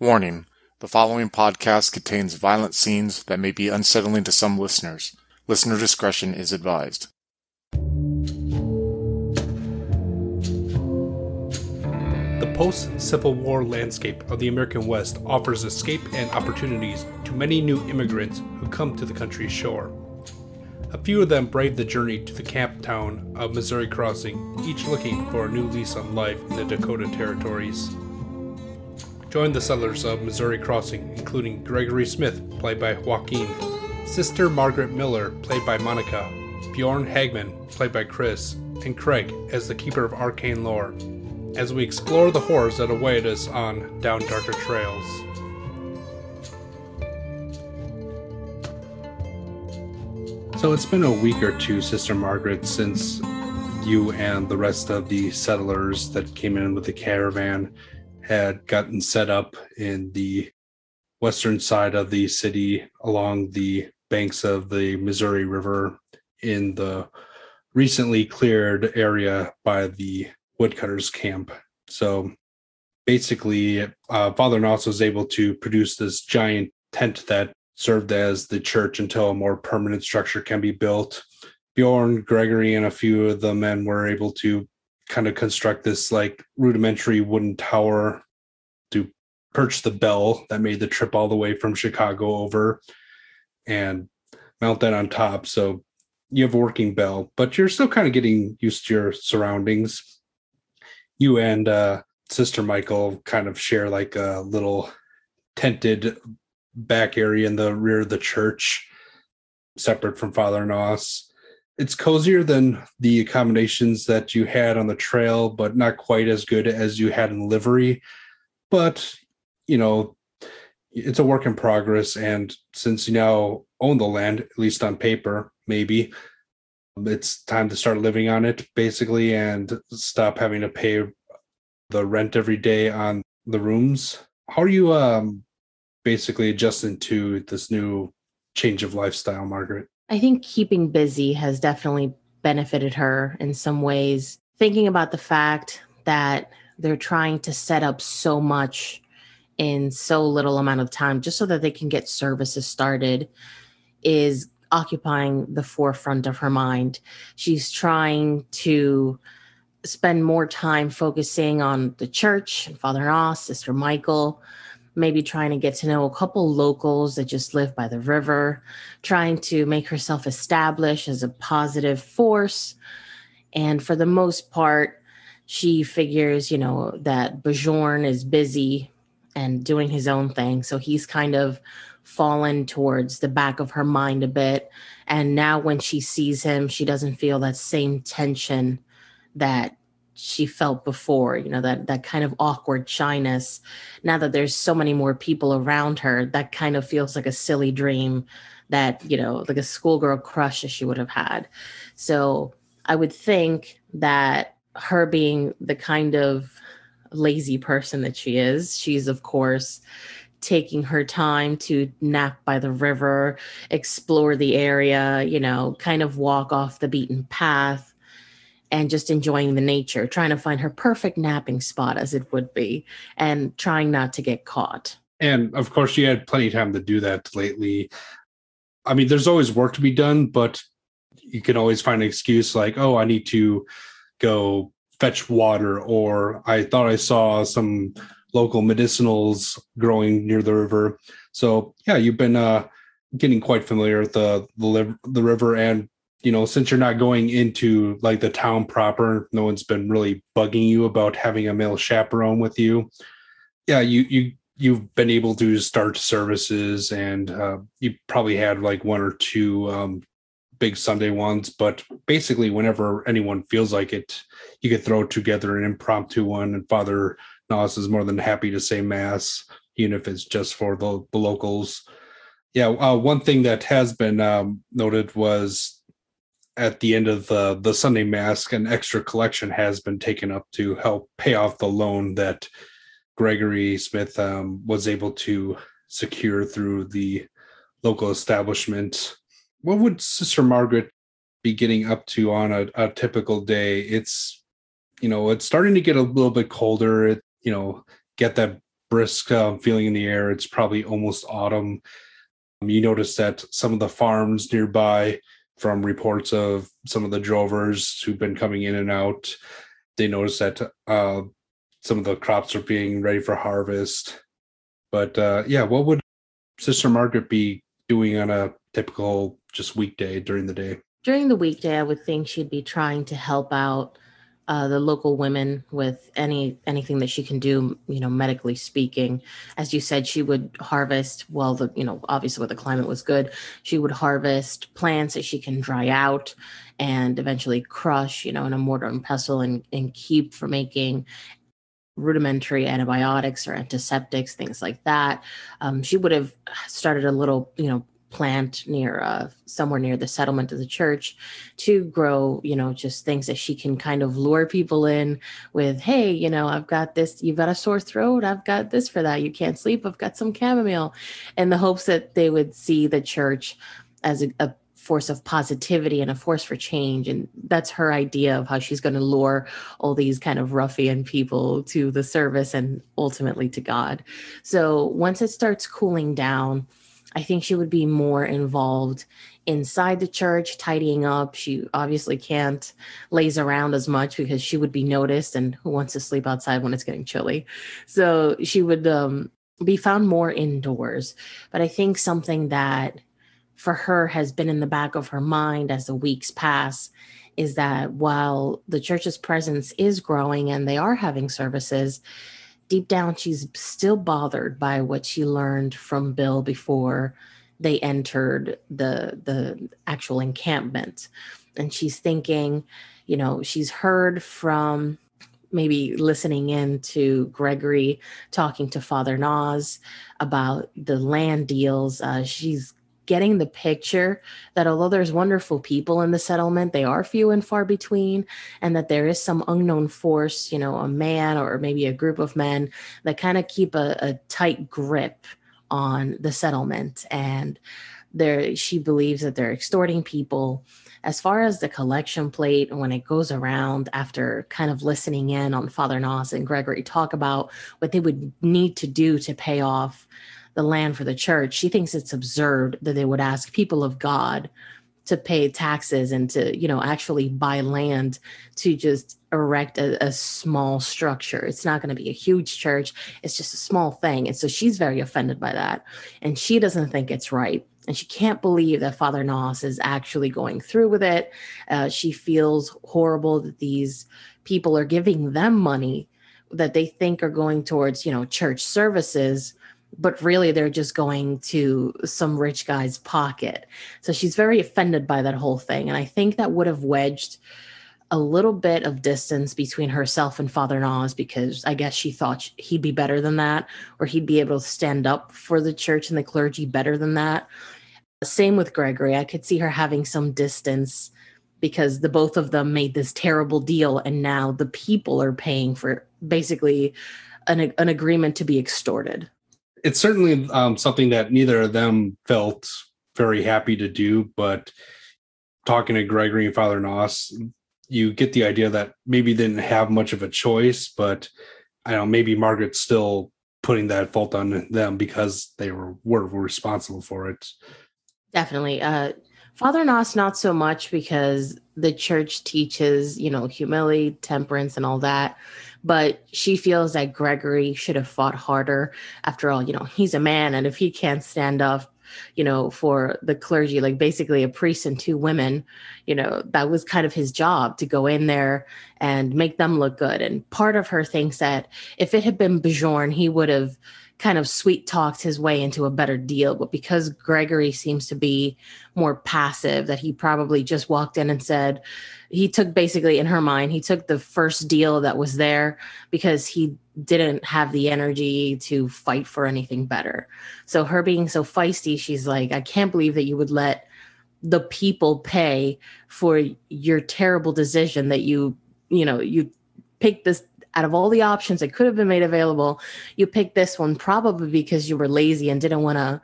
Warning the following podcast contains violent scenes that may be unsettling to some listeners. Listener discretion is advised. The post Civil War landscape of the American West offers escape and opportunities to many new immigrants who come to the country's shore. A few of them brave the journey to the camp town of Missouri Crossing, each looking for a new lease on life in the Dakota Territories. Join the settlers of Missouri Crossing, including Gregory Smith, played by Joaquin, Sister Margaret Miller, played by Monica, Bjorn Hagman, played by Chris, and Craig as the keeper of arcane lore, as we explore the horrors that await us on Down Darker Trails. So it's been a week or two, Sister Margaret, since you and the rest of the settlers that came in with the caravan had gotten set up in the western side of the city along the banks of the Missouri River in the recently cleared area by the woodcutters camp. So basically, uh, Father Noss was able to produce this giant tent that served as the church until a more permanent structure can be built. Bjorn, Gregory, and a few of the men were able to kind of construct this like rudimentary wooden tower to perch the bell that made the trip all the way from Chicago over and mount that on top. So you have a working bell, but you're still kind of getting used to your surroundings. You and uh, Sister Michael kind of share like a little tented back area in the rear of the church, separate from Father Noss it's cozier than the accommodations that you had on the trail, but not quite as good as you had in livery. But you know, it's a work in progress, and since you now own the land, at least on paper, maybe it's time to start living on it, basically, and stop having to pay the rent every day on the rooms. How are you um, basically adjusting to this new change of lifestyle, Margaret? I think keeping busy has definitely benefited her in some ways. Thinking about the fact that they're trying to set up so much in so little amount of time just so that they can get services started is occupying the forefront of her mind. She's trying to spend more time focusing on the church and Father Noss, Sister Michael, maybe trying to get to know a couple locals that just live by the river, trying to make herself establish as a positive force. And for the most part, she figures, you know, that Bjorn is busy and doing his own thing. So he's kind of fallen towards the back of her mind a bit. And now when she sees him, she doesn't feel that same tension that she felt before you know that that kind of awkward shyness now that there's so many more people around her that kind of feels like a silly dream that you know like a schoolgirl crush that she would have had so i would think that her being the kind of lazy person that she is she's of course taking her time to nap by the river explore the area you know kind of walk off the beaten path and just enjoying the nature, trying to find her perfect napping spot as it would be, and trying not to get caught. And of course, she had plenty of time to do that lately. I mean, there's always work to be done, but you can always find an excuse like, oh, I need to go fetch water, or I thought I saw some local medicinals growing near the river. So, yeah, you've been uh, getting quite familiar with the, the, the river and you know, since you're not going into like the town proper, no one's been really bugging you about having a male chaperone with you. Yeah, you you you've been able to start services, and uh, you probably had like one or two um, big Sunday ones, but basically, whenever anyone feels like it, you could throw together an impromptu one, and Father Noss is more than happy to say mass, even if it's just for the, the locals. Yeah, uh, one thing that has been um, noted was at the end of the, the Sunday Mass, an extra collection has been taken up to help pay off the loan that Gregory Smith um, was able to secure through the local establishment. What would Sister Margaret be getting up to on a, a typical day? It's, you know, it's starting to get a little bit colder. It, you know, get that brisk um, feeling in the air. It's probably almost autumn. Um, you notice that some of the farms nearby, from reports of some of the drovers who've been coming in and out, they notice that uh, some of the crops are being ready for harvest. But uh, yeah, what would Sister Margaret be doing on a typical just weekday during the day? During the weekday, I would think she'd be trying to help out uh, the local women with any anything that she can do, you know, medically speaking. As you said, she would harvest. Well, the you know, obviously, what the climate was good, she would harvest plants that she can dry out and eventually crush, you know, in a mortar and pestle and and keep for making rudimentary antibiotics or antiseptics, things like that. Um, she would have started a little, you know, plant near uh, somewhere near the settlement of the church to grow you know just things that she can kind of lure people in with hey you know i've got this you've got a sore throat i've got this for that you can't sleep i've got some chamomile. In the hopes that they would see the church as a, a force of positivity and a force for change and that's her idea of how she's going to lure all these kind of ruffian people to the service and ultimately to god. So once it starts cooling down I think she would be more involved inside the church, tidying up. She obviously can't laze around as much because she would be noticed, and who wants to sleep outside when it's getting chilly? So she would um, be found more indoors. But I think something that for her has been in the back of her mind as the weeks pass is that while the church's presence is growing and they are having services, deep down she's still bothered by what she learned from Bill before they entered the the actual encampment and she's thinking you know she's heard from maybe listening in to Gregory talking to Father Nas about the land deals. Uh, she's getting the picture that although there's wonderful people in the settlement, they are few and far between, and that there is some unknown force, you know, a man or maybe a group of men that kind of keep a, a tight grip on the settlement. And there, she believes that they're extorting people. As far as the collection plate, when it goes around after kind of listening in on Father Nas and Gregory talk about what they would need to do to pay off the land for the church. She thinks it's absurd that they would ask people of God to pay taxes and to, you know, actually buy land to just erect a, a small structure. It's not going to be a huge church. It's just a small thing. And so she's very offended by that. And she doesn't think it's right. And she can't believe that Father Nos is actually going through with it. Uh, she feels horrible that these people are giving them money that they think are going towards, you know, church services but really they're just going to some rich guy's pocket. So she's very offended by that whole thing. And I think that would have wedged a little bit of distance between herself and Father Nas because I guess she thought he'd be better than that, or he'd be able to stand up for the church and the clergy better than that. Same with Gregory. I could see her having some distance because the both of them made this terrible deal, and now the people are paying for basically an, an agreement to be extorted it's certainly um, something that neither of them felt very happy to do. But talking to Gregory and Father Nos, you get the idea that maybe they didn't have much of a choice, but I don't know, maybe Margaret's still putting that fault on them because they were were responsible for it. Definitely. Uh Father Nos, not so much because the church teaches, you know, humility, temperance, and all that but she feels that Gregory should have fought harder. After all, you know, he's a man, and if he can't stand up, you know, for the clergy, like basically a priest and two women, you know, that was kind of his job to go in there and make them look good. And part of her thinks that if it had been Bjorn, he would have kind of sweet talked his way into a better deal. But because Gregory seems to be more passive, that he probably just walked in and said, he took basically in her mind, he took the first deal that was there because he didn't have the energy to fight for anything better. So her being so feisty, she's like, I can't believe that you would let the people pay for your terrible decision that you, you know, you picked this out of all the options that could have been made available, you picked this one probably because you were lazy and didn't want to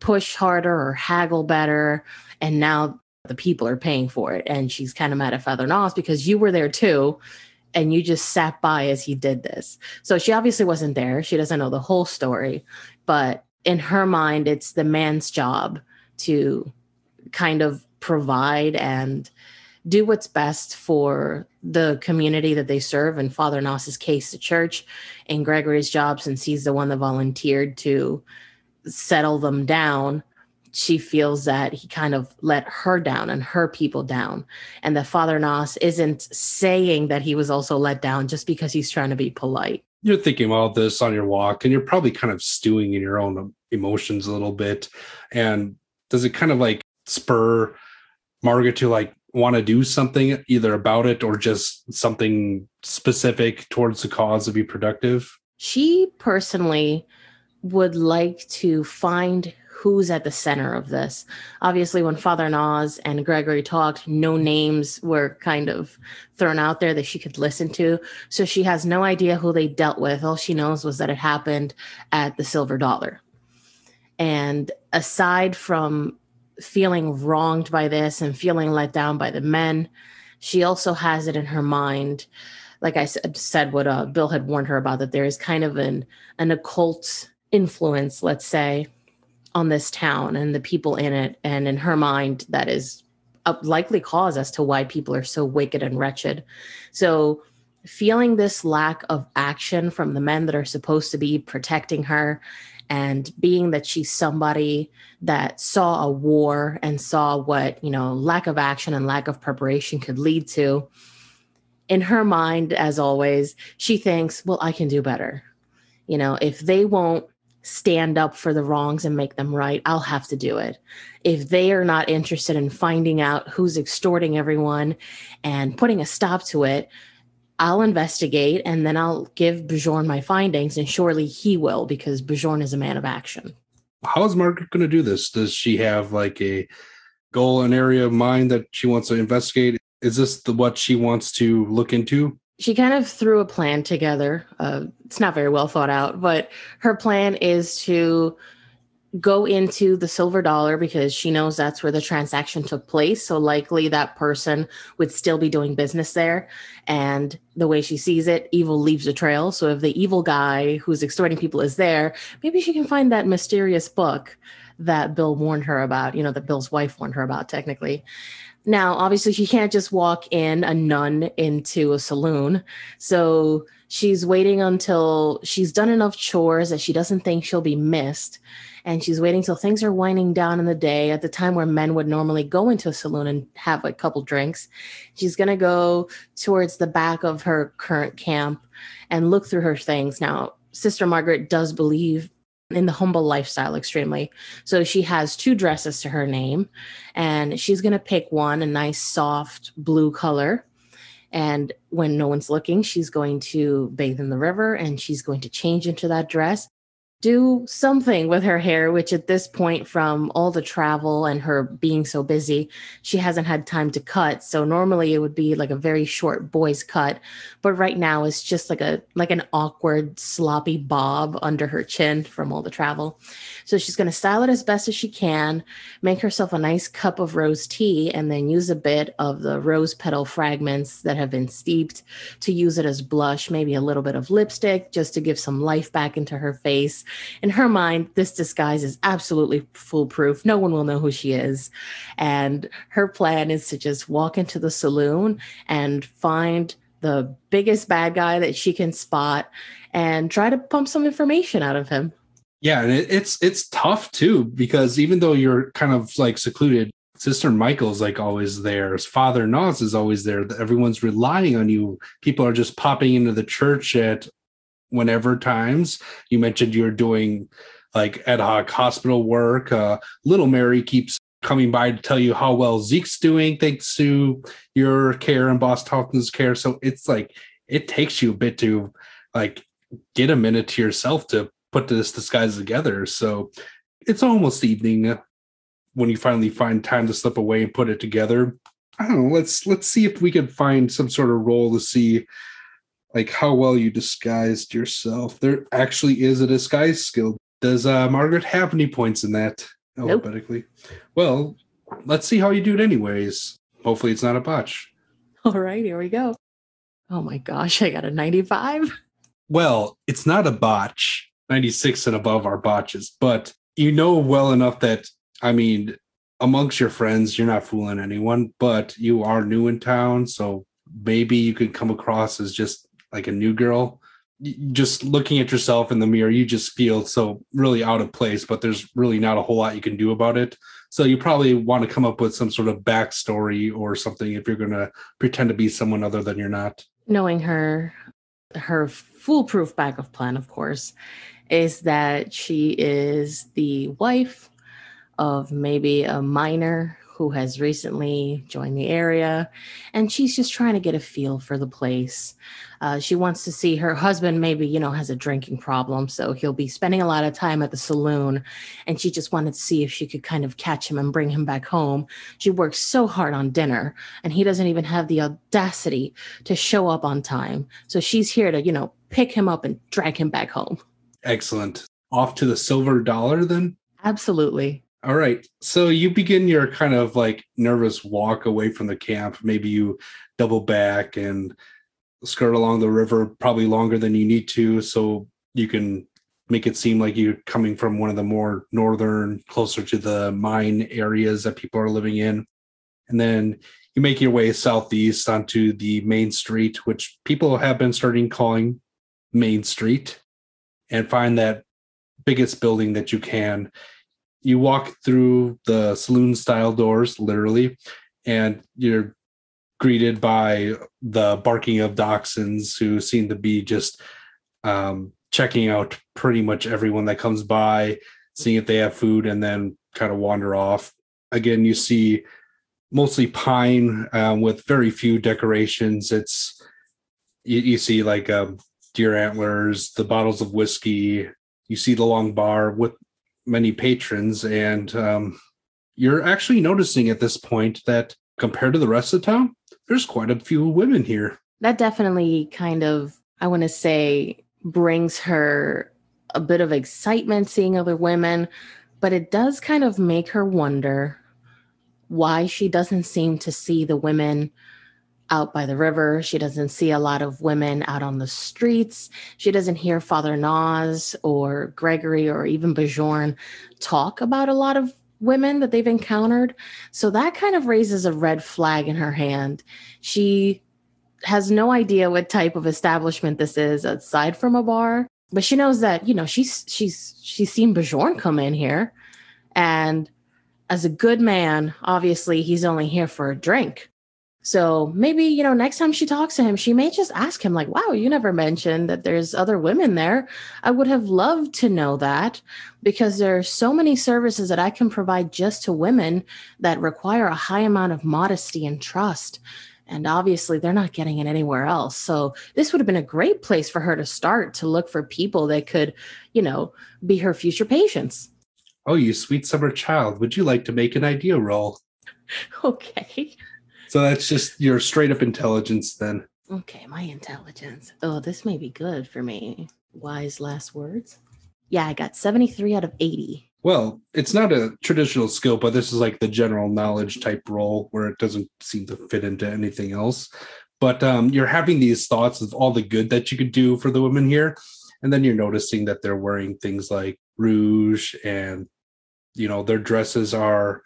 push harder or haggle better. And now the people are paying for it. And she's kind of mad at Father Nos because you were there too. and you just sat by as he did this. So she obviously wasn't there. She doesn't know the whole story, but in her mind, it's the man's job to kind of provide and do what's best for the community that they serve. In Father Nos's case, the church, and Gregory's job, since he's the one that volunteered to settle them down, she feels that he kind of let her down and her people down. And that Father Nos isn't saying that he was also let down just because he's trying to be polite. You're thinking about this on your walk and you're probably kind of stewing in your own emotions a little bit. And does it kind of like spur Margaret to like want to do something either about it or just something specific towards the cause to be productive? She personally would like to find who's at the center of this. Obviously, when Father Nos and Gregory talked, no names were kind of thrown out there that she could listen to. So she has no idea who they dealt with. All she knows was that it happened at the Silver Dollar. And aside from feeling wronged by this and feeling let down by the men, she also has it in her mind like I said, what uh, Bill had warned her about, that there is kind of an an occult influence, let's say, on this town and the people in it. And in her mind, that is a likely cause as to why people are so wicked and wretched. So, feeling this lack of action from the men that are supposed to be protecting her, and being that she's somebody that saw a war and saw what, you know, lack of action and lack of preparation could lead to, in her mind, as always, she thinks, well, I can do better. You know, if they won't stand up for the wrongs and make them right, I'll have to do it. If they are not interested in finding out who's extorting everyone and putting a stop to it, I'll investigate and then I'll give Bjorn my findings, and surely he will because Bjorn is a man of action. How is Margaret going to do this? Does she have like a goal, an area of mind that she wants to investigate? Is this the what she wants to look into? she kind of threw a plan together. Uh, it's not very well thought out, but her plan is to go into the silver dollar because she knows that's where the transaction took place. So likely that person would still be doing business there. And the way she sees it, evil leaves a trail. So if the evil guy who's extorting people is there, maybe she can find that mysterious book that Bill warned her about, you know, that Bill's wife warned her about technically. Now, obviously, she can't just walk in a nun into a saloon. So she's waiting until she's done enough chores that she doesn't think she'll be missed. And she's waiting till things are winding down in the day at the time where men would normally go into a saloon and have a couple drinks. She's going to go towards the back of her current camp and look through her things. Now, Sister Margaret does believe in the humble lifestyle extremely. So she has two dresses to her name, and she's going to pick one, a nice soft blue color. And when no one's looking, she's going to bathe in the river and she's going to change into that dress do something with her hair, which at this point, from all the travel and her being so busy, she hasn't had time to cut. So normally it would be like a very short boy's cut, but right now it's just like a like an awkward, sloppy bob under her chin from all the travel. So she's going to style it as best as she can, make herself a nice cup of rose tea, and then use a bit of the rose petal fragments that have been steeped to use it as blush, maybe a little bit of lipstick just to give some life back into her face in her mind, this disguise is absolutely foolproof. No one will know who she is. And her plan is to just walk into the saloon and find the biggest bad guy that she can spot and try to pump some information out of him. Yeah, and it, it's it's tough too because even though you're kind of like secluded, Sister Michael's like always there. Father Nos is always there. Everyone's relying on you. People are just popping into the church at whenever times. You mentioned you're doing like ad hoc hospital work. Uh, little Mary keeps coming by to tell you how well Zeke's doing thanks to your care and Boss Talton's care. So it's like it takes you a bit to like get a minute to yourself to put this disguise together. So it's almost evening when you finally find time to slip away and put it together. I don't know. Let's let's see if we can find some sort of roll to see like how well you disguised yourself. There actually is a disguise skill. Does uh, Margaret have any points in that alphabetically? Nope. Well, let's see how you do it anyways. Hopefully it's not a botch. All right, here we go. Oh my gosh, I got a 95. Well, it's not a botch. 96 and above are botches, but you know well enough that, I mean, amongst your friends, you're not fooling anyone, but you are new in town. So maybe you could come across as just like a new girl. Just looking at yourself in the mirror, you just feel so really out of place, but there's really not a whole lot you can do about it. So you probably want to come up with some sort of backstory or something if you're going to pretend to be someone other than you're not. Knowing her, her foolproof backup plan, of course, is that she is the wife of maybe a miner who has recently joined the area and she's just trying to get a feel for the place. Uh, she wants to see her husband, maybe, you know, has a drinking problem. So he'll be spending a lot of time at the saloon. And she just wanted to see if she could kind of catch him and bring him back home. She works so hard on dinner and he doesn't even have the audacity to show up on time. So she's here to, you know, pick him up and drag him back home. Excellent. Off to the silver dollar then? Absolutely. All right. So you begin your kind of like nervous walk away from the camp. Maybe you double back and skirt along the river probably longer than you need to so you can make it seem like you're coming from one of the more northern closer to the mine areas that people are living in and then you make your way southeast onto the main street which people have been starting calling main street and find that biggest building that you can you walk through the saloon style doors literally and you're greeted by the barking of dachshunds who seem to be just um, checking out pretty much everyone that comes by seeing if they have food and then kind of wander off. Again you see mostly pine um, with very few decorations. It's you, you see like um, deer antlers the bottles of whiskey you see the long bar with many patrons, and um, you're actually noticing at this point that compared to the rest of the town, there's quite a few women here. That definitely kind of, I want to say, brings her a bit of excitement seeing other women, but it does kind of make her wonder why she doesn't seem to see the women out by the river. She doesn't see a lot of women out on the streets. She doesn't hear Father Nas or Gregory or even Bjorn talk about a lot of women that they've encountered. So that kind of raises a red flag in her hand. She has no idea what type of establishment this is aside from a bar, but she knows that, you know, she's she's she's seen Bjorn come in here and as a good man, obviously he's only here for a drink. So maybe, you know, next time she talks to him, she may just ask him, like, wow, you never mentioned that there's other women there. I would have loved to know that because there are so many services that I can provide just to women that require a high amount of modesty and trust. And obviously, they're not getting it anywhere else. So, this would have been a great place for her to start to look for people that could, you know, be her future patients. Oh, you sweet summer child. Would you like to make an idea roll? Okay. So that's just your straight up intelligence then. Okay, my intelligence. Oh, this may be good for me. Wise last words. Yeah, I got 73 out of 80. Well, it's not a traditional skill, but this is like the general knowledge type roll where it doesn't seem to fit into anything else. But um, you're having these thoughts of all the good that you could do for the women here. And then you're noticing that they're wearing things like rouge and, you know, their dresses are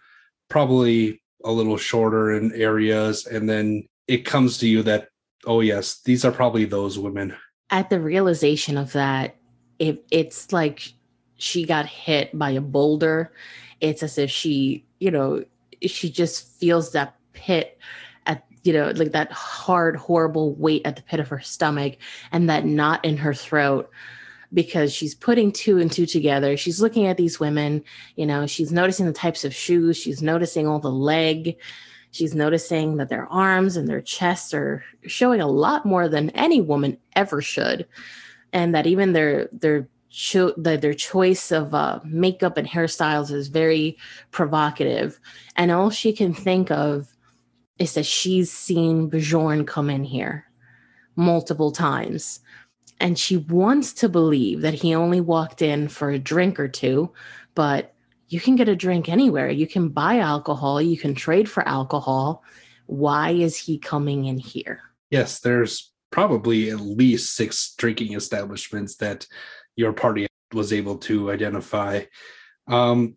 probably a little shorter in areas and then it comes to you that oh yes these are probably those women. At the realization of that it, it's like she got hit by a boulder. It's as if she you know she just feels that pit at you know like that hard horrible weight at the pit of her stomach and that knot in her throat because she's putting two and two together. She's looking at these women, you know, she's noticing the types of shoes, she's noticing all the leg, she's noticing that their arms and their chests are showing a lot more than any woman ever should. And that even their their cho- the, their choice of uh, makeup and hairstyles is very provocative. And all she can think of is that she's seen Bjorn come in here multiple times and she wants to believe that he only walked in for a drink or two, but you can get a drink anywhere. You can buy alcohol, you can trade for alcohol. Why is he coming in here? Yes, there's probably at least six drinking establishments that your party was able to identify. Um,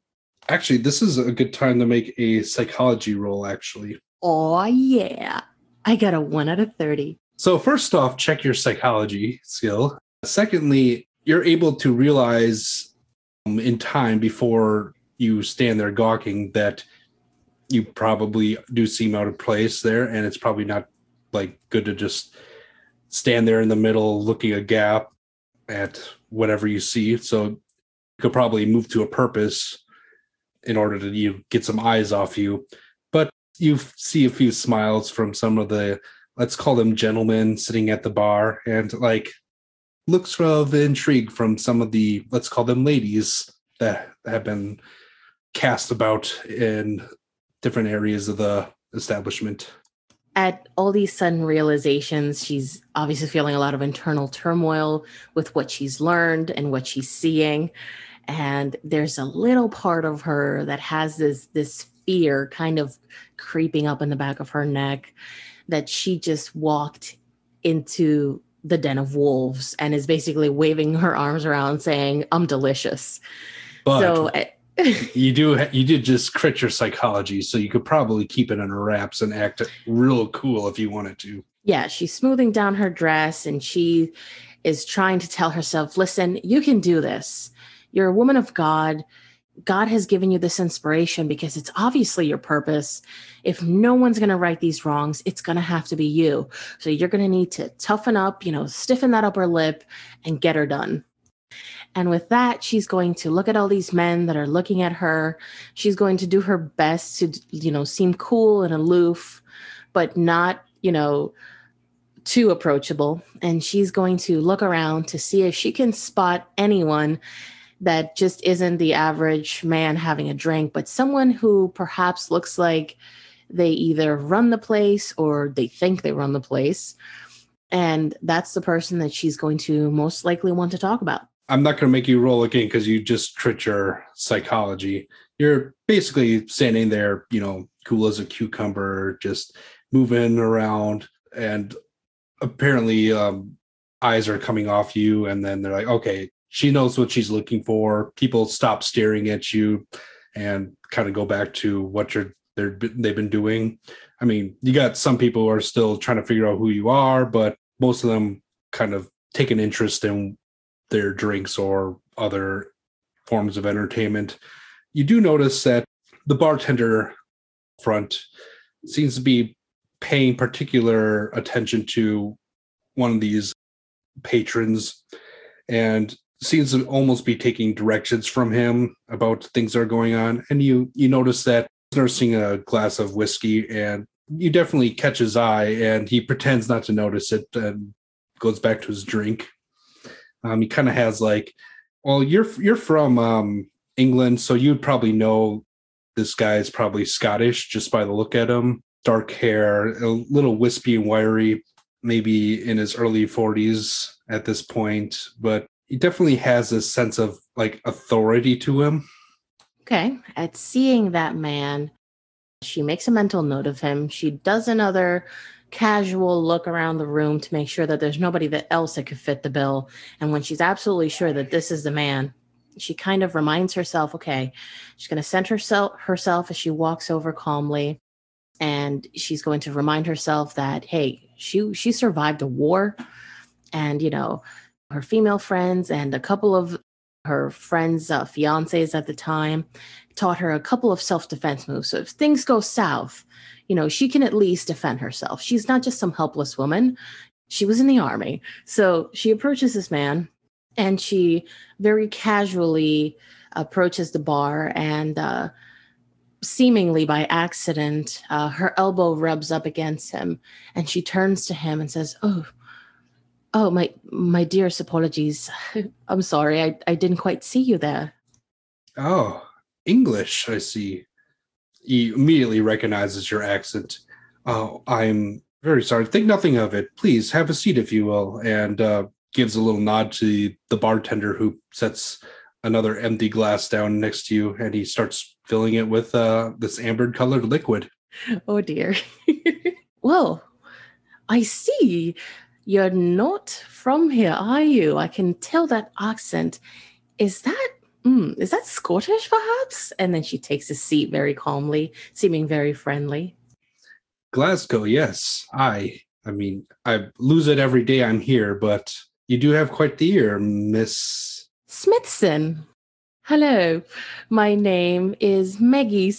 actually, this is a good time to make a psychology roll, actually. Oh, yeah. I got a one out of 30. So, first off, check your psychology skill. Secondly, you're able to realize um, in time before you stand there gawking that you probably do seem out of place there, and it's probably not like good to just stand there in the middle looking a gap at whatever you see. So you could probably move to a purpose in order to you get some eyes off you. But you see a few smiles from some of the let's call them gentlemen sitting at the bar and like looks of intrigue from some of the let's call them ladies that have been cast about in different areas of the establishment at all these sudden realizations, she's obviously feeling a lot of internal turmoil with what she's learned and what she's seeing. And there's a little part of her that has this this fear kind of creeping up in the back of her neck that she just walked into the den of wolves and is basically waving her arms around saying, I'm delicious. But so eh, you do you did just crit your psychology, so you could probably keep it under wraps and act real cool if you wanted to. Yeah, she's smoothing down her dress and she is trying to tell herself, listen, you can do this. You're a woman of God. God has given you this inspiration because it's obviously your purpose. If no one's going to right these wrongs, it's going to have to be you. So you're going to need to toughen up, you know, stiffen that upper lip and get her done. And with that, she's going to look at all these men that are looking at her. She's going to do her best to, you know, seem cool and aloof, but not, you know, too approachable. And she's going to look around to see if she can spot anyone that just isn't the average man having a drink, but someone who perhaps looks like they either run the place or they think they run the place. And that's the person that she's going to most likely want to talk about. I'm not going to make you roll again because you just crit your psychology. You're basically standing there, you know, cool as a cucumber, just moving around, and apparently, um, eyes are coming off you, and then they're like, okay, she knows what she's looking for. People stop staring at you, and kind of go back to what you're they're they've been doing. I mean, you got some people who are still trying to figure out who you are, but most of them kind of take an interest in their drinks or other forms of entertainment. You do notice that the bartender front seems to be paying particular attention to one of these patrons and seems to almost be taking directions from him about things that are going on and you you notice that he's nursing a glass of whiskey and you definitely catch his eye and he pretends not to notice it and goes back to his drink um, he kind of has like, well, you're you're from um, England, so you'd probably know this guy is probably Scottish just by the look at him. Dark hair, a little wispy and wiry, maybe in his early 40s at this point, but he definitely has a sense of like authority to him. Okay. At seeing that man, she makes a mental note of him. She does another casual look around the room to make sure that there's nobody that else that could fit the bill. And when she's absolutely sure that this is the man, she kind of reminds herself, okay, she's going to center herself herself as she walks over calmly, and she's going to remind herself that hey, she she survived a war, and you know, her female friends and a couple of her friends' uh, fiancés at the time taught her a couple of self defense moves. So if things go south, you know, she can at least defend herself. She's not just some helpless woman. She was in the army. So she approaches this man and she very casually approaches the bar and uh, seemingly by accident, uh, her elbow rubs up against him and she turns to him and says, Oh, oh, my, my dearest apologies. I'm sorry. I, I didn't quite see you there. Oh, English, I see he immediately recognizes your accent. Oh, I'm very sorry. Think nothing of it. Please have a seat, if you will. And uh, gives a little nod to the bartender who sets another empty glass down next to you and he starts filling it with uh, this amber colored liquid. Oh, dear. Whoa, I see. You're not from here, are you? I can tell that accent. Is that mm, is that Scottish perhaps? And then she takes a seat very calmly, seeming very friendly. Glasgow, yes. I I mean, I lose it every day I'm here, but you do have quite the ear, Miss Smithson. Hello, my name is Maggie.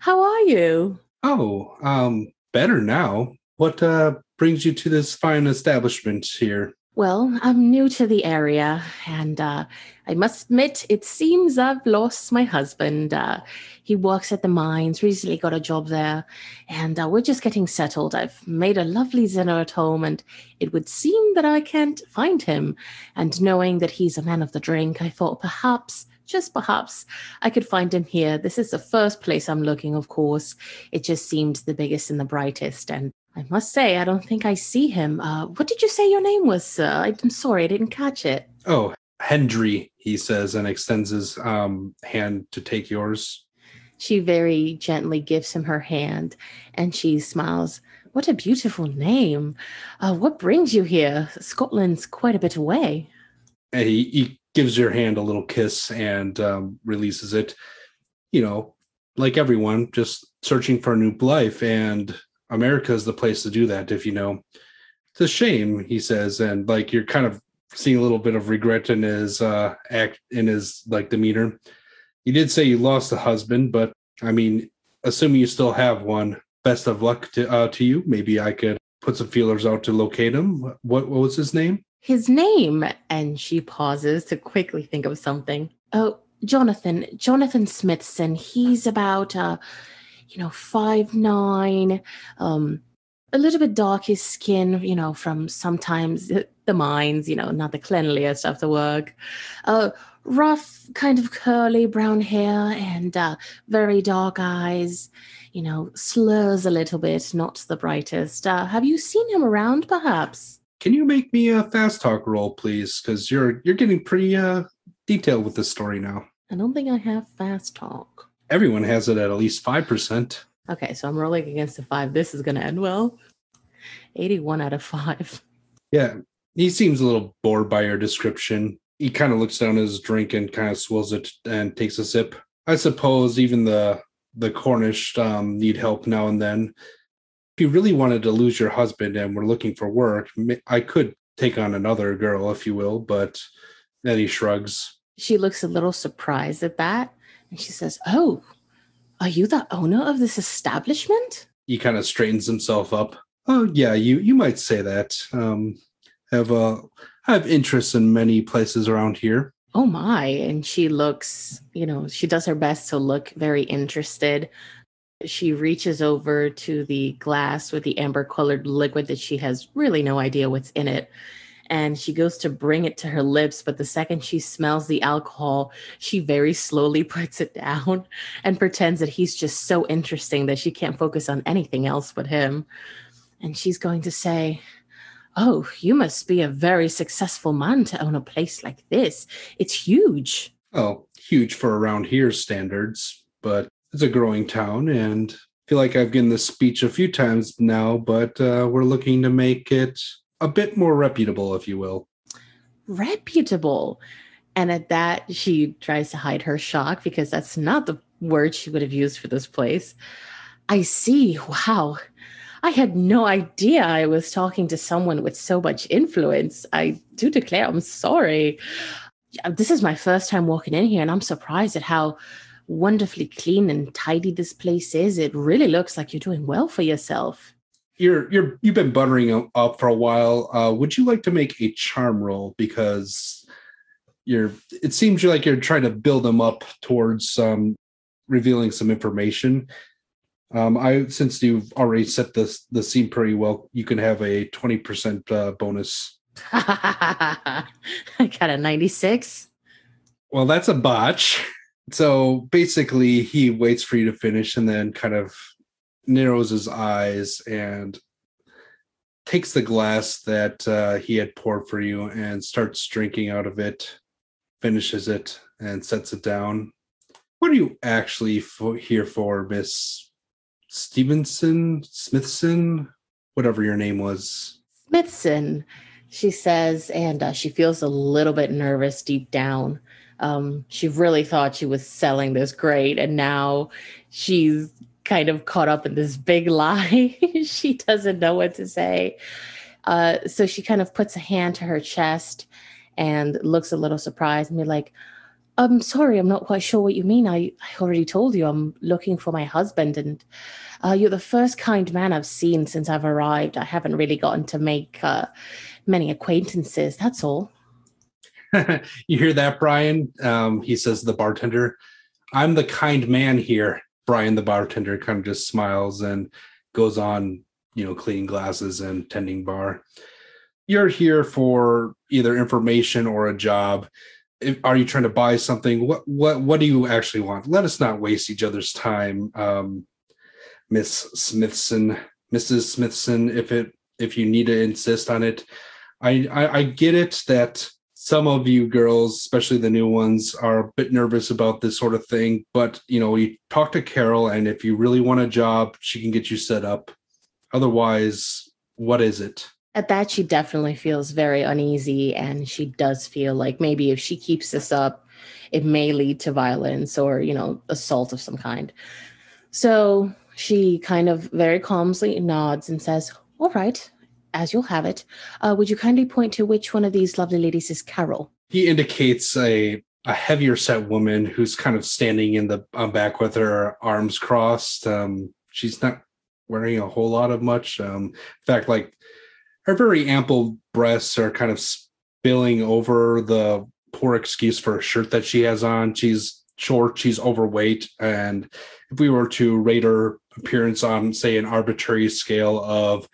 How are you? Oh, um, better now. What uh brings you to this fine establishment here? Well, I'm new to the area, and uh, I must admit, it seems I've lost my husband. Uh, he works at the mines, recently got a job there, and uh, we're just getting settled. I've made a lovely dinner at home, and it would seem that I can't find him. And knowing that he's a man of the drink, I thought perhaps just perhaps I could find him here. This is the first place I'm looking, of course. It just seemed the biggest and the brightest, and I must say, I don't think I see him. Uh, what did you say your name was, sir? I'm sorry, I didn't catch it. Oh, Hendry, he says, and extends his um, hand to take yours. She very gently gives him her hand and she smiles. What a beautiful name. Uh, what brings you here? Scotland's quite a bit away. He, he gives your hand a little kiss and um, releases it. You know, like everyone, just searching for a new life. And America is the place to do that. If you know, it's a shame, he says, and like you're kind of seeing a little bit of regret in his uh, act, in his like demeanor. You did say you lost a husband, but I mean, assuming you still have one, best of luck to uh, to you. Maybe I could put some feelers out to locate him. What what was his name? His name, and she pauses to quickly think of something. Oh, Jonathan, Jonathan Smithson. He's about uh you know, five nine, um, a little bit dark his skin, you know, from sometimes the mines, you know, not the cleanliest of the work. Uh, rough, kind of curly brown hair and uh, very dark eyes. You know, slurs a little bit, not the brightest. Uh, have you seen him around, perhaps? Can you make me a fast talk roll, please? Because you're you're getting pretty uh, detailed with this story now. I don't think I have fast talk everyone has it at at least 5%. Okay, so I'm rolling against a five. This is going to end well. 81 out of five. Yeah, he seems a little bored by your description. He kind of looks down his drink and kind of swills it and takes a sip. I suppose even the the Cornish um, need help now and then. If you really wanted to lose your husband and were looking for work, I could take on another girl, if you will, but then he shrugs. She looks a little surprised at that. And she says, Oh, are you the owner of this establishment? He kind of straightens himself up. Oh yeah, you you might say that. Um have uh have interests in many places around here. Oh my. And she looks, you know, she does her best to look very interested. She reaches over to the glass with the amber colored liquid that she has really no idea what's in it and she goes to bring it to her lips but the second she smells the alcohol she very slowly puts it down and pretends that he's just so interesting that she can't focus on anything else but him. And she's going to say oh you must be a very successful man to own a place like this. It's huge. Oh huge for around here standards but it's a growing town and I feel like I've given this speech a few times now, but uh, we're looking to make it a bit more reputable, if you will. Reputable. And at that, she tries to hide her shock because that's not the word she would have used for this place. I see. Wow. I had no idea I was talking to someone with so much influence. I do declare I'm sorry. This is my first time walking in here, and I'm surprised at how wonderfully clean and tidy this place is. It really looks like you're doing well for yourself you're you're you've been buttering up for a while. Uh, would you like to make a charm roll because you're? It seems like you're trying to build them up towards um, revealing some information. Um, I since you've already set the the scene pretty well, you can have a twenty percent uh, bonus. I got a ninety six. Well, that's a botch. So basically, he waits for you to finish and then kind of narrows his eyes and takes the glass that uh, he had poured for you and starts drinking out of it, finishes it, and sets it down. What are you actually here for, Miss Stevenson, Smithson, whatever your name was? Smithson, she says, and uh, she feels a little bit nervous deep down. Um, she really thought she was selling this great, and now she's kind of caught up in this big lie. she doesn't know what to say. Uh, so she kind of puts a hand to her chest and looks a little surprised and be like, I'm sorry, I'm not quite sure what you mean. I, I already told you I'm looking for my husband, and uh, you're the first kind man I've seen since I've arrived. I haven't really gotten to make uh, many acquaintances. That's all. you hear that, Brian? Um, he says the bartender, I'm the kind man here. Brian, the bartender, kind of just smiles and goes on, you know, cleaning glasses and tending bar. You're here for either information or a job if, are you trying to buy something? What what what do you actually want? Let us not waste each other's time, um, Miss Smithson, Mrs. Smithson. If it if you need to insist on it, I, I I get it that some of you girls, especially the new ones, are a bit nervous about this sort of thing. But you know, you talk to Carol, and if you really want a job, she can get you set up. Otherwise, what is it? At that, she definitely feels very uneasy, and she does feel like maybe if she keeps this up, it may lead to violence or, you know, assault of some kind. So she kind of very calmly nods and says, All right, as you'll have it, uh, would you kindly point to which one of these lovely ladies is Carol? He indicates a a heavier set woman who's kind of standing in the um, back with her arms crossed. Um, she's not wearing a whole lot of much. Um, in fact, like her very ample breasts are kind of spilling over the poor excuse for a shirt that she has on. She's short, she's overweight, and if we were to rate her appearance on, say, an arbitrary scale of,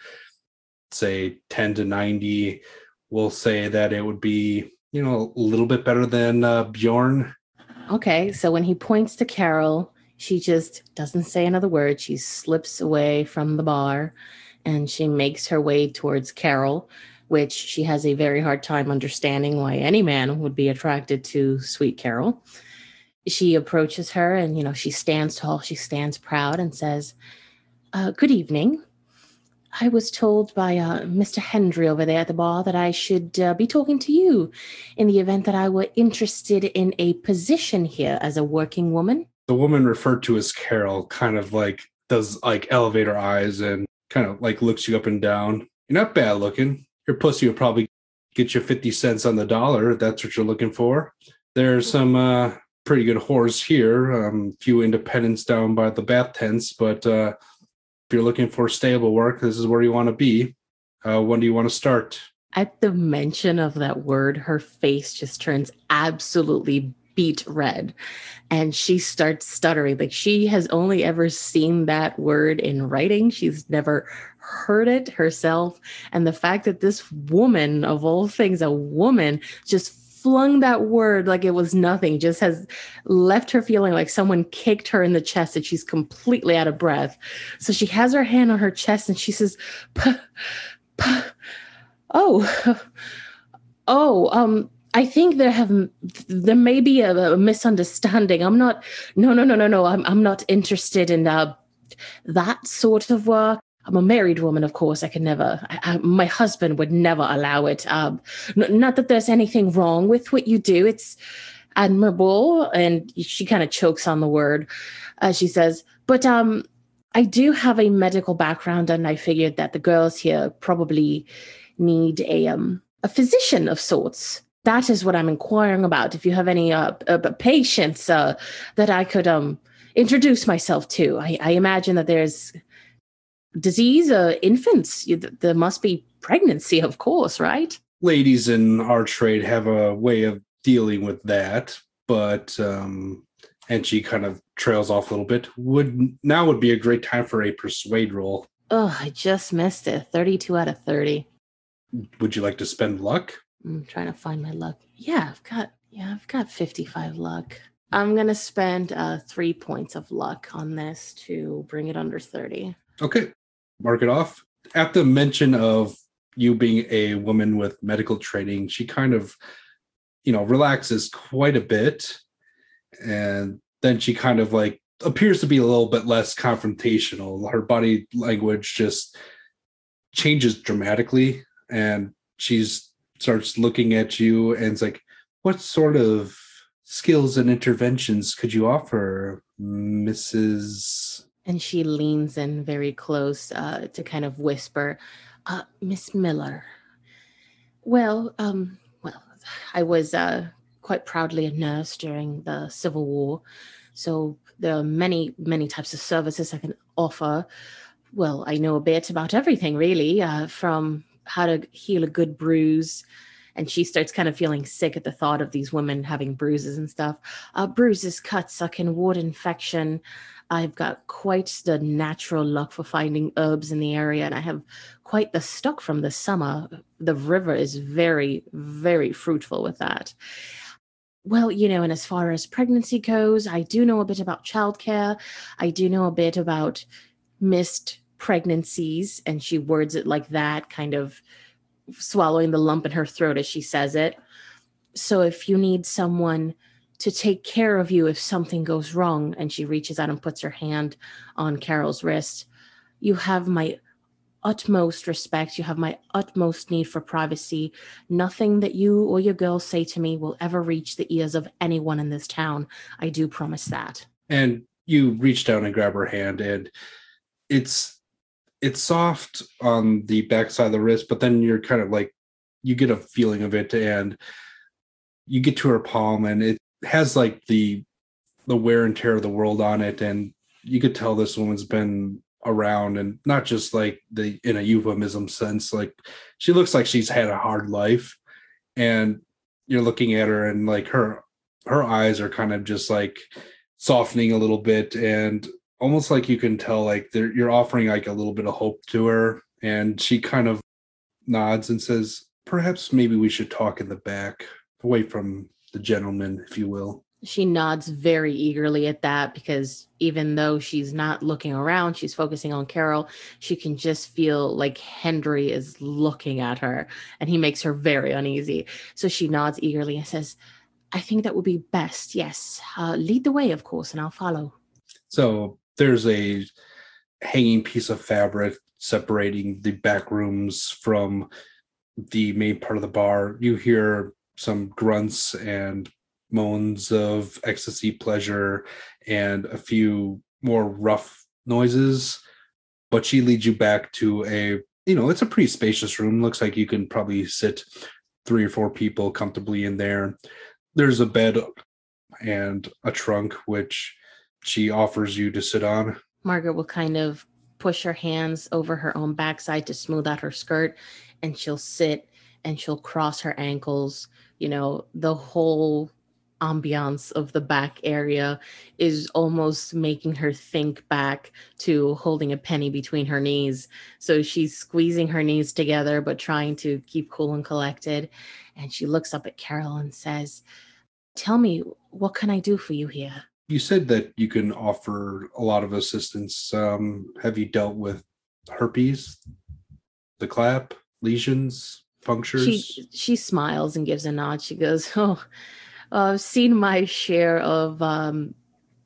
say, 10 to 90, we'll say that it would be, you know, a little bit better than uh, Bjorn. Okay, so when he points to Carol, she just doesn't say another word. She slips away from the bar and she makes her way towards Carol, which she has a very hard time understanding why any man would be attracted to sweet Carol. She approaches her and, you know, she stands tall, she stands proud and says, uh, Good evening. I was told by uh, Mr. Hendry over there at the bar that I should uh, be talking to you in the event that I were interested in a position here as a working woman. The woman referred to as Carol kind of like does like elevator eyes and kind of like looks you up and down. You're not bad looking. Your pussy will probably get you 50 cents on the dollar if that's what you're looking for. There's some uh, pretty good whores here, um, few independents down by the bath tents, but uh, you're looking for stable work, this is where you want to be. Uh, when do you want to start? At the mention of that word, her face just turns absolutely beet red and she starts stuttering like she has only ever seen that word in writing she's never heard it herself and the fact that this woman of all things a woman just flung that word like it was nothing just has left her feeling like someone kicked her in the chest and she's completely out of breath so she has her hand on her chest and she says oh oh um I think there have there may be a, a, misunderstanding. I'm not. No, no, no, no, no. I'm I'm not interested in uh, that sort of work. I'm a married woman, of course. I can never. I, I, my husband would never allow it. Um, n- not that there's anything wrong with what you do. It's admirable. And she kind of chokes on the word. Uh, she says, "But um, I do have a medical background, and I figured that the girls here probably need a um a physician of sorts." that is what I'm inquiring about. If you have any uh, uh, patients uh, that I could um, introduce myself to, I, I imagine that there's disease, uh, infants. You, there must be pregnancy, of course, right? Ladies in our trade have a way of dealing with that, but um, and she kind of trails off a little bit. Would now would be a great time for a persuade roll. Oh, I just missed it. Thirty-two out of thirty. Would you like to spend luck? I'm trying to find my luck. Yeah, I've got yeah, I've got 55 luck. I'm gonna spend uh three points of luck on this to bring it under 30. Okay. Mark it off. At the mention of you being a woman with medical training, she kind of, you know, relaxes quite a bit. And then she kind of like appears to be a little bit less confrontational. Her body language just changes dramatically and she's starts looking at you and it's like, what sort of skills and interventions could you offer, Mrs. And she leans in very close uh, to kind of whisper, uh, Miss Miller. Well, um, well, I was uh, quite proudly a nurse during the Civil War, so there are many, many types of services I can offer. Well, I know a bit about everything, really, uh, from how to heal a good bruise and she starts kind of feeling sick at the thought of these women having bruises and stuff. Uh, bruises, cuts, I can ward infection. I've got quite the natural luck for finding herbs in the area, and I have quite the stock from the summer. The river is very, very fruitful with that. Well, you know, and as far as pregnancy goes, I do know a bit about childcare. I do know a bit about missed pregnancies, and she words it like that, kind of swallowing the lump in her throat as she says it. So if you need someone to take care of you if something goes wrong, and she reaches out and puts her hand on Carol's wrist, you have my utmost respect. You have my utmost need for privacy. Nothing that you or your girls say to me will ever reach the ears of anyone in this town. I do promise that. And you reach down and grab her hand, and it's it's soft on the backside of the wrist, but then you're kind of like you get a feeling of it and you get to her palm and it has like the the wear and tear of the world on it and you could tell this woman's been around and not just like the in a euphemism sense like she looks like she's had a hard life and you're looking at her and like her her eyes are kind of just like softening a little bit and almost like you can tell like you're offering like a little bit of hope to her and she kind of nods and says perhaps maybe we should talk in the back away from the gentleman if you will. She nods very eagerly at that because even though she's not looking around she's focusing on carol she can just feel like henry is looking at her and he makes her very uneasy. So she nods eagerly and says i think that would be best yes. Uh, lead the way of course and i'll follow. So there's a hanging piece of fabric separating the back rooms from the main part of the bar. You hear some grunts and moans of ecstasy, pleasure, and a few more rough noises. But she leads you back to a, you know, it's a pretty spacious room. Looks like you can probably sit three or four people comfortably in there. There's a bed and a trunk, which she offers you to sit on. Margaret will kind of push her hands over her own backside to smooth out her skirt and she'll sit and she'll cross her ankles. You know, the whole ambiance of the back area is almost making her think back to holding a penny between her knees. So she's squeezing her knees together, but trying to keep cool and collected. And she looks up at Carol and says, Tell me, what can I do for you here? you said that you can offer a lot of assistance. Um, have you dealt with herpes, the clap, lesions, punctures? She she smiles and gives a nod. She goes, "Oh, I've seen my share of um,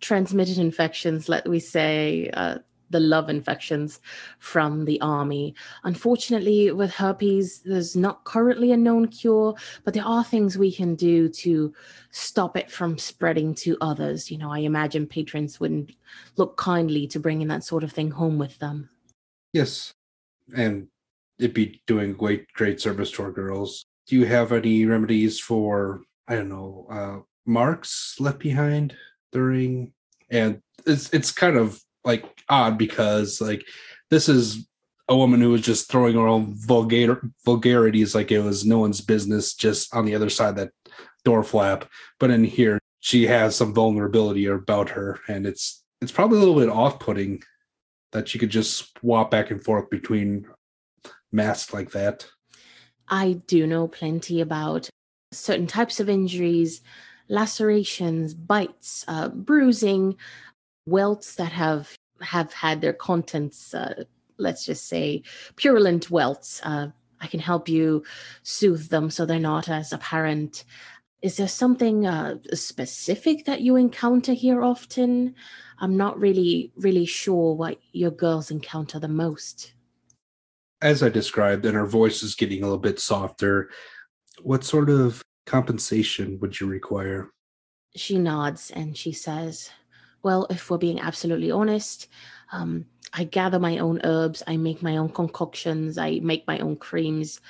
transmitted infections. Let we say uh, the love infections from the army. Unfortunately, with herpes, there's not currently a known cure, but there are things we can do to stop it from spreading to others. You know, I imagine patrons wouldn't look kindly to bringing that sort of thing home with them. Yes, and it'd be doing great, great service to our girls. Do you have any remedies for, I don't know, uh, marks left behind during? And it's it's kind of like odd because like this is a woman who was just throwing her own vulgar vulgarities like it was no one's business just on the other side that door flap but in here she has some vulnerability about her and it's it's probably a little bit off-putting that she could just swap back and forth between masks like that? I do know plenty about certain types of injuries lacerations bites uh, bruising welts that have have had their contents uh, let's just say purulent welts. Uh, i can help you soothe them so they're not as apparent. Is there something uh, specific that you encounter here often? I'm not really really sure what your girls encounter the most as I described, and her voice is getting a little bit softer, what sort of compensation would you require? She nods and she says, Well, if we're being absolutely honest, um, I gather my own herbs, I make my own concoctions, I make my own creams,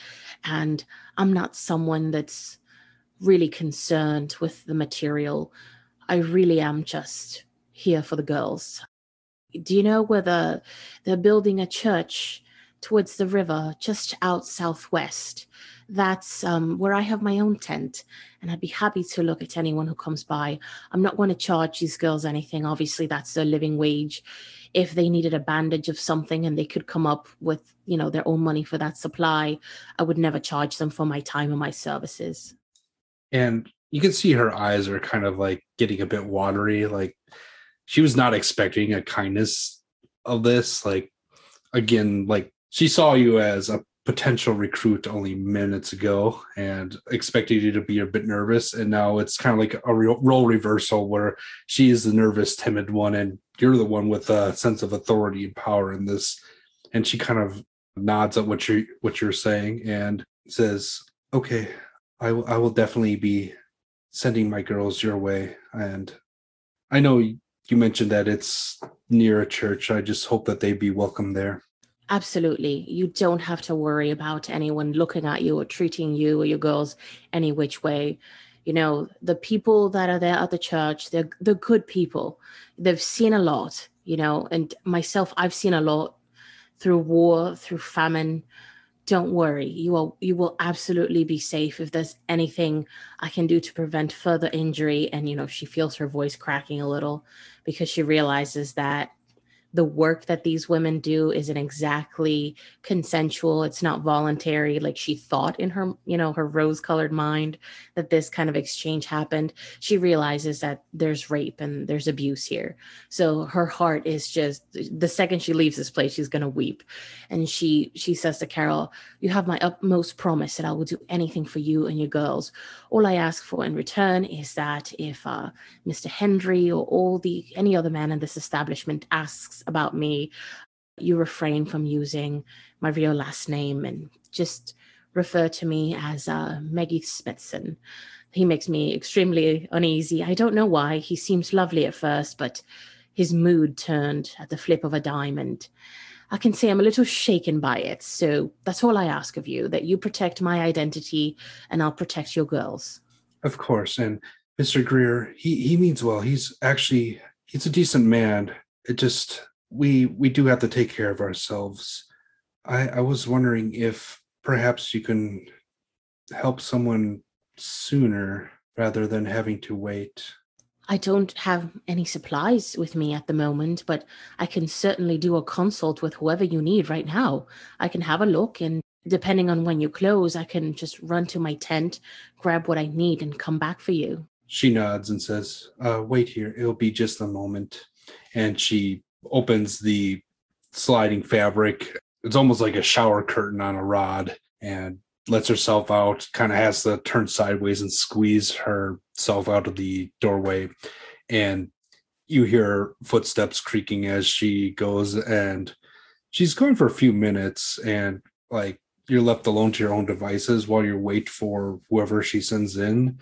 and I'm not someone that's really concerned with the material. I really am just here for the girls. Do you know whether they're building a church towards the river just out southwest? That's um, where I have my own tent, and I'd be happy to look at anyone who comes by. I'm not going to charge these girls anything. Obviously, that's their living wage. If they needed a bandage of something and they could come up with, you know, their own money for that supply, I would never charge them for my time and my services. And you can see her eyes are kind of like getting a bit watery. Like she was not expecting a kindness of this. Like again, like she saw you as a potential recruit only minutes ago and expected you to be a bit nervous. And now it's kind of like a role reversal where she is the nervous timid one and you're the one with a sense of authority and power in this. And she kind of nods at what you're what you're saying and says okay I will I will definitely be sending my girls your way. And I know you mentioned that it's near a church. I just hope that they be welcome there Absolutely. You don't have to worry about anyone looking at you or treating you or your girls any which way. You know, the people that are there at the church, they're they're good people. They've seen a lot, you know, and myself, I've seen a lot through war, through famine. Don't worry. You will you will absolutely be safe if there's anything I can do to prevent further injury. And you know, she feels her voice cracking a little because she realizes that the work that these women do isn't exactly consensual. It's not voluntary. Like she thought in her you know her rose colored mind that this kind of exchange happened. She realizes that there's rape and there's abuse here. So her heart is just the second she leaves this place she's going to weep. And she she says to carol you have my utmost promise that i will do anything for you and your girls. All i ask for in return is that if uh, mr henry or all the any other man in this establishment asks about me, you refrain from using my real last name and just refer to me as uh, Maggie Smithson. He makes me extremely uneasy. I don't know why. He seems lovely at first, but his mood turned at the flip of a dime, and I can say I'm a little shaken by it. So that's all I ask of you that you protect my identity and I'll protect your girls. Of course. And Mr. Greer, he, he means well. He's actually he's a decent man. It just we we do have to take care of ourselves. I, I was wondering if perhaps you can help someone sooner rather than having to wait. I don't have any supplies with me at the moment, but I can certainly do a consult with whoever you need right now. I can have a look, and depending on when you close, I can just run to my tent, grab what I need, and come back for you. She nods and says, uh, Wait here, it'll be just a moment. And she opens the sliding fabric. It's almost like a shower curtain on a rod and lets herself out, kind of has to turn sideways and squeeze herself out of the doorway. And you hear footsteps creaking as she goes and she's going for a few minutes and like you're left alone to your own devices while you wait for whoever she sends in.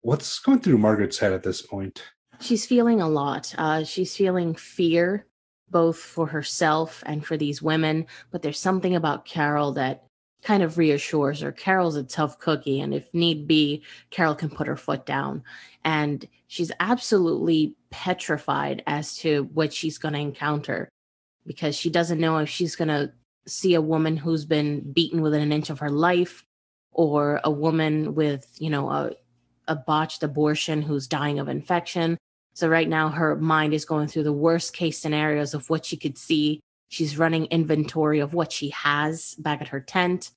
What's going through Margaret's head at this point? She's feeling a lot. Uh, she's feeling fear, both for herself and for these women. But there's something about Carol that kind of reassures her. Carol's a tough cookie, and if need be, Carol can put her foot down. And she's absolutely petrified as to what she's going to encounter because she doesn't know if she's going to see a woman who's been beaten within an inch of her life or a woman with, you know, a, a botched abortion who's dying of infection so right now her mind is going through the worst case scenarios of what she could see. She's running inventory of what she has back at her tent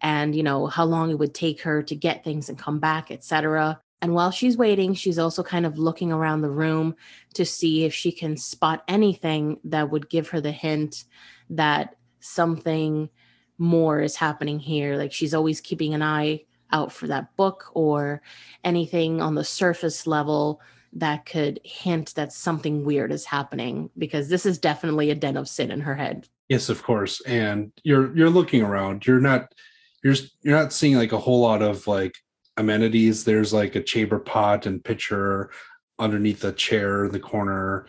and you know how long it would take her to get things and come back, etc. And while she's waiting, she's also kind of looking around the room to see if she can spot anything that would give her the hint that something more is happening here. Like she's always keeping an eye out for that book or anything on the surface level that could hint that something weird is happening because this is definitely a den of sin in her head. Yes, of course. And you're you're looking around. You're not you're you're not seeing like a whole lot of like amenities. There's like a chamber pot and pitcher underneath a chair in the corner.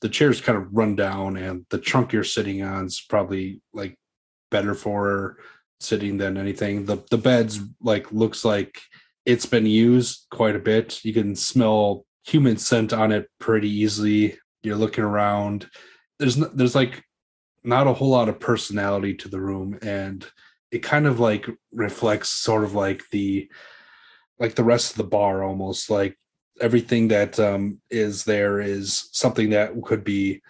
The chair's kind of run down, and the trunk you're sitting on is probably like better for sitting than anything. The the bed's like looks like it's been used quite a bit. You can smell human scent on it pretty easily. You're looking around. There's there's like not a whole lot of personality to the room and it kind of like reflects sort of like the like the rest of the bar almost like everything that um is there is something that could be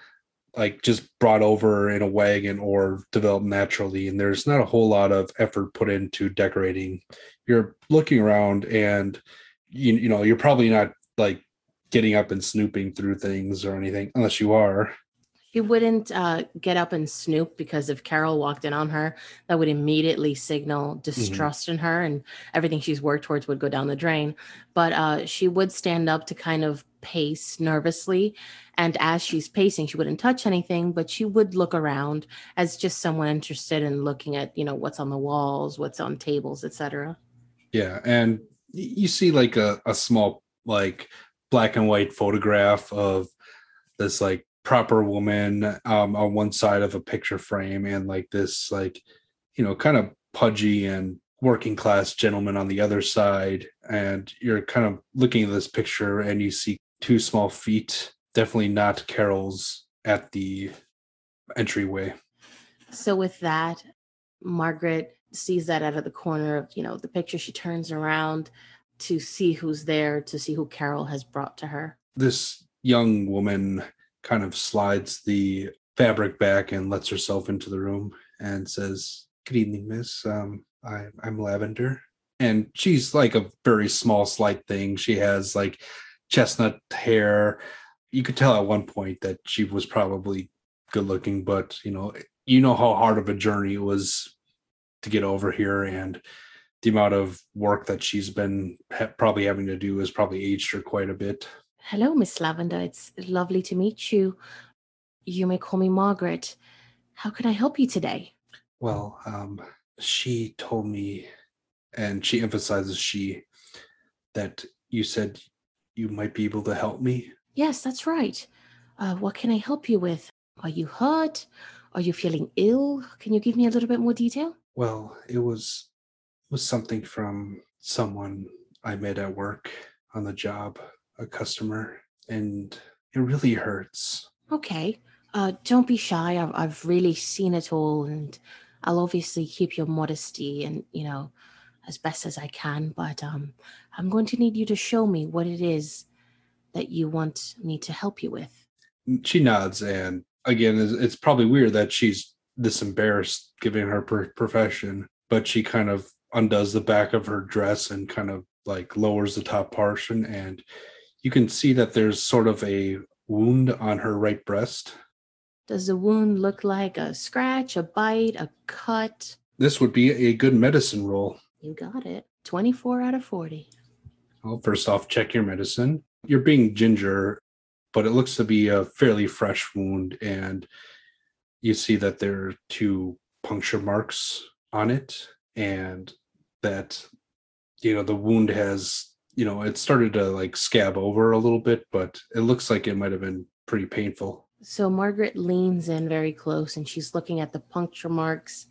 like just brought over in a wagon or developed naturally and there's not a whole lot of effort put into decorating you're looking around and you, you know you're probably not like getting up and snooping through things or anything unless you are he wouldn't uh, get up and snoop because if Carol walked in on her, that would immediately signal Mm-hmm. distrust in her, and everything she's worked towards would go down the drain. But uh, she would stand up to kind of pace nervously, and as she's pacing, she wouldn't touch anything, but she would look around as just someone interested in looking at you know what's on the walls, what's on tables, etc. Yeah, and you see like a, a small like black and white photograph of this like proper woman um, on one side of a picture frame and like this like you know kind of pudgy and working class gentleman on the other side and you're kind of looking at this picture and you see two small feet definitely not carol's at the entryway So with that, Margaret sees that out of the corner of, you know, the picture. She turns around to see who's there, to see who Carol has brought to her. this young woman kind of slides the fabric back and lets herself into the room and says, Good evening, miss. Um, I, I'm Lavender. And she's like a very small, slight thing. She has like chestnut hair. You could tell at one point that she was probably good looking, but you know, you know how hard of a journey it was to get over here and the amount of work that she's been ha- probably having to do has probably aged her quite a bit. Hello, Miss Lavender. It's lovely to meet you. You may call me Margaret. How can I help you today? Well, um, she told me, and she emphasizes she, that you said you might be able to help me. Yes, that's right. Uh, what can I help you with? Are you hurt? Are you feeling ill? Can you give me a little bit more detail? Well, it was was something from someone I met at work on the job, a customer, and it really hurts. Okay. Uh, don't be shy. I've, I've really seen it all, and I'll obviously keep your modesty and, you know, as best as I can. But um, I'm going to need you to show me what it is that you want me to help you with. She nods, and again, it's probably weird that she's this embarrassed given her per- profession, but she kind of undoes the back of her dress and kind of like lowers the top portion, and you can see that there's sort of a wound on her right breast. Does the wound look like a scratch, a bite, a cut? This would be a good medicine roll. You got it. 24 out of 40. Well, first off, check your medicine. You're being ginger, but it looks to be a fairly fresh wound, and you see that there are two puncture marks on it, and that you know the wound has you know it started to like scab over a little bit, but it looks like it might have been pretty painful. So Margaret leans in very close and she's looking at the puncture marks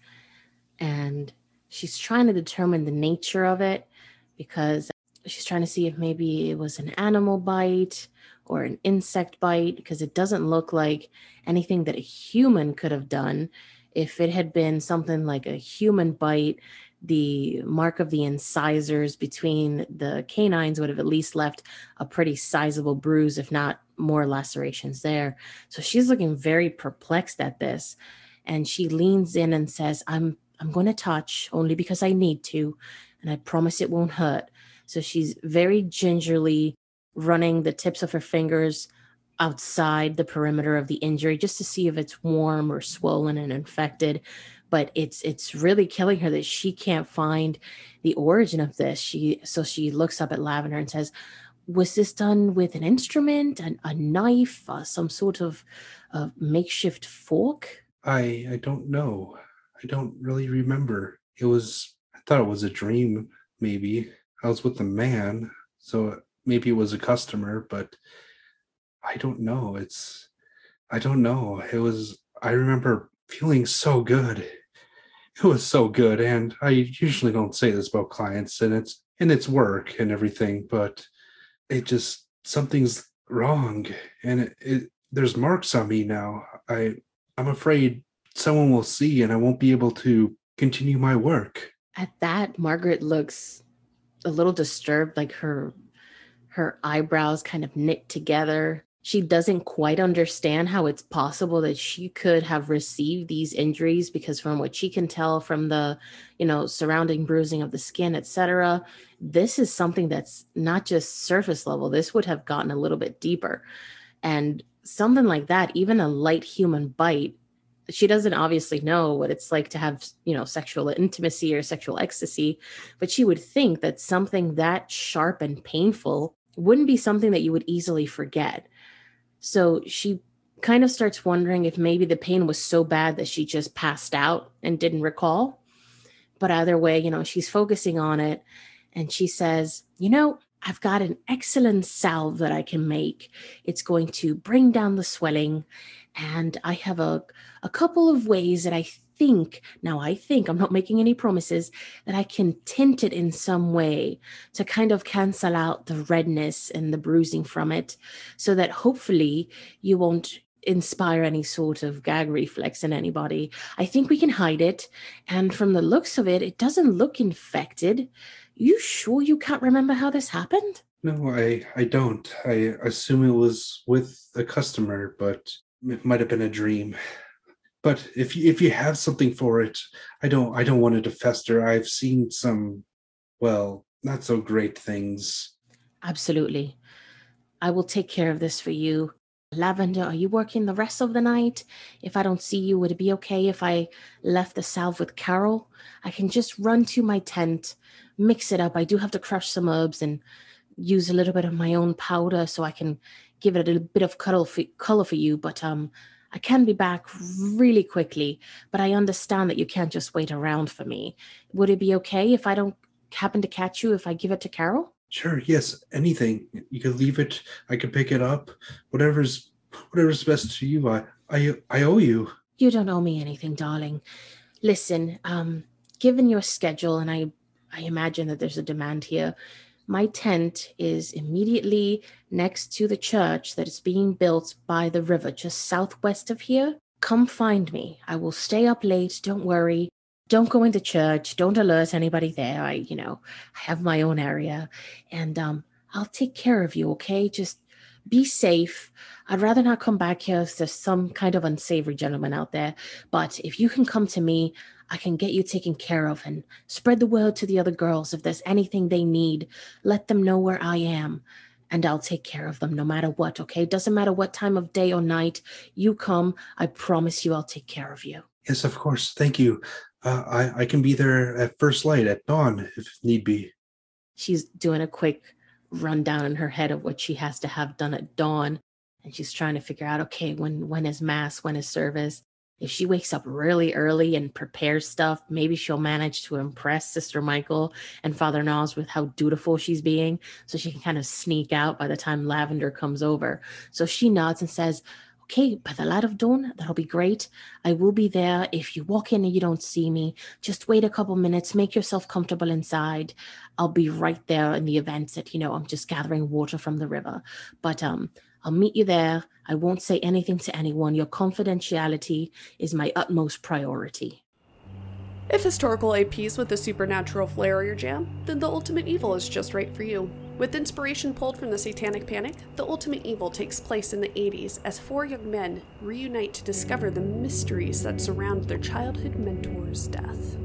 and she's trying to determine the nature of it because she's trying to see if maybe it was an animal bite or an insect bite because it doesn't look like anything that a human could have done. If it had been something like a human bite, the mark of the incisors between the canines would have at least left a pretty sizable bruise, if not more lacerations there. So she's looking very perplexed at this. And she leans in and says, I'm I'm going to touch only because I need to, and I promise it won't hurt. So she's very gingerly running the tips of her fingers outside the perimeter of the injury just to see if it's warm or swollen and infected but it's it's really killing her that she can't find the origin of this she so she looks up at lavender and says was this done with an instrument an, a knife uh, some sort of uh, makeshift fork I I don't know. I don't really remember. It was I thought it was a dream, maybe. I was with a man, so maybe it was a customer, but I don't know. It's I don't know. It was I remember feeling so good. It was so good. And I usually don't say this about clients and it's and it's work and everything, but it just something's wrong and it, it there's marks on me now. I I'm afraid someone will see and I won't be able to continue my work. At that, Margaret looks a little disturbed, like her her eyebrows kind of knit together. She doesn't quite understand how it's possible that she could have received these injuries because from what she can tell from the, you know, surrounding bruising of the skin, etc., this is something that's not just surface level. This would have gotten a little bit deeper. And something like that, even a light human bite, she doesn't obviously know what it's like to have, you know, sexual intimacy or sexual ecstasy, but she would think that something that sharp and painful wouldn't be something that you would easily forget. So she kind of starts wondering if maybe the pain was so bad that she just passed out and didn't recall. But either way, you know, she's focusing on it and she says, You know, I've got an excellent salve that I can make. It's going to bring down the swelling. And I have a, a couple of ways that I think, now I think, I'm not making any promises, that I can tint it in some way to kind of cancel out the redness and the bruising from it so that hopefully you won't inspire any sort of gag reflex in anybody. I think we can hide it. And from the looks of it, it doesn't look infected. You sure you can't remember how this happened? No, I I don't. I assume it was with a customer, but it might have been a dream. But if you, if you have something for it, I don't I don't want it to fester. I've seen some, well, not so great things. Absolutely. I will take care of this for you. Lavender, are you working the rest of the night? If I don't see you, would it be okay if I left the salve with Carol? I can just run to my tent, mix it up. I do have to crush some herbs and use a little bit of my own powder so I can give it a little bit of for, color for you. But um, I can be back really quickly. But I understand that you can't just wait around for me. Would it be okay if I don't happen to catch you if I give it to Carol? Sure. Yes. Anything. You could leave it. I could pick it up. Whatever's whatever's best to you. I I I owe you. You don't owe me anything, darling. Listen, um, given your schedule, and I I imagine that there's a demand here. My tent is immediately next to the church that is being built by the river just southwest of here. Come find me. I will stay up late. Don't worry. Don't go into church. Don't alert anybody there. I, you know, I have my own area and um, I'll take care of you, okay? Just be safe. I'd rather not come back here if there's some kind of unsavory gentleman out there. But if you can come to me, I can get you taken care of and spread the word to the other girls. If there's anything they need, let them know where I am and I'll take care of them no matter what, okay? Doesn't matter what time of day or night you come, I promise you I'll take care of you. Yes, of course. Thank you. Uh, I, I can be there at first light at dawn if need be. She's doing a quick rundown in her head of what she has to have done at dawn. And she's trying to figure out, okay, when when is mass, when is service? If she wakes up really early and prepares stuff, maybe she'll manage to impress Sister Michael and Father Nas with how dutiful she's being. So she can kind of sneak out by the time Lavender comes over. So she nods and says, Okay, by the light of dawn, that'll be great. I will be there. If you walk in and you don't see me, just wait a couple minutes, make yourself comfortable inside. I'll be right there in the event that, you know, I'm just gathering water from the river. But um, I'll meet you there. I won't say anything to anyone. Your confidentiality is my utmost priority. If historical APs with a supernatural flair are your jam, then The Ultimate Evil is just right for you. With inspiration pulled from the Satanic Panic, The Ultimate Evil takes place in the 80s as four young men reunite to discover the mysteries that surround their childhood mentor's death.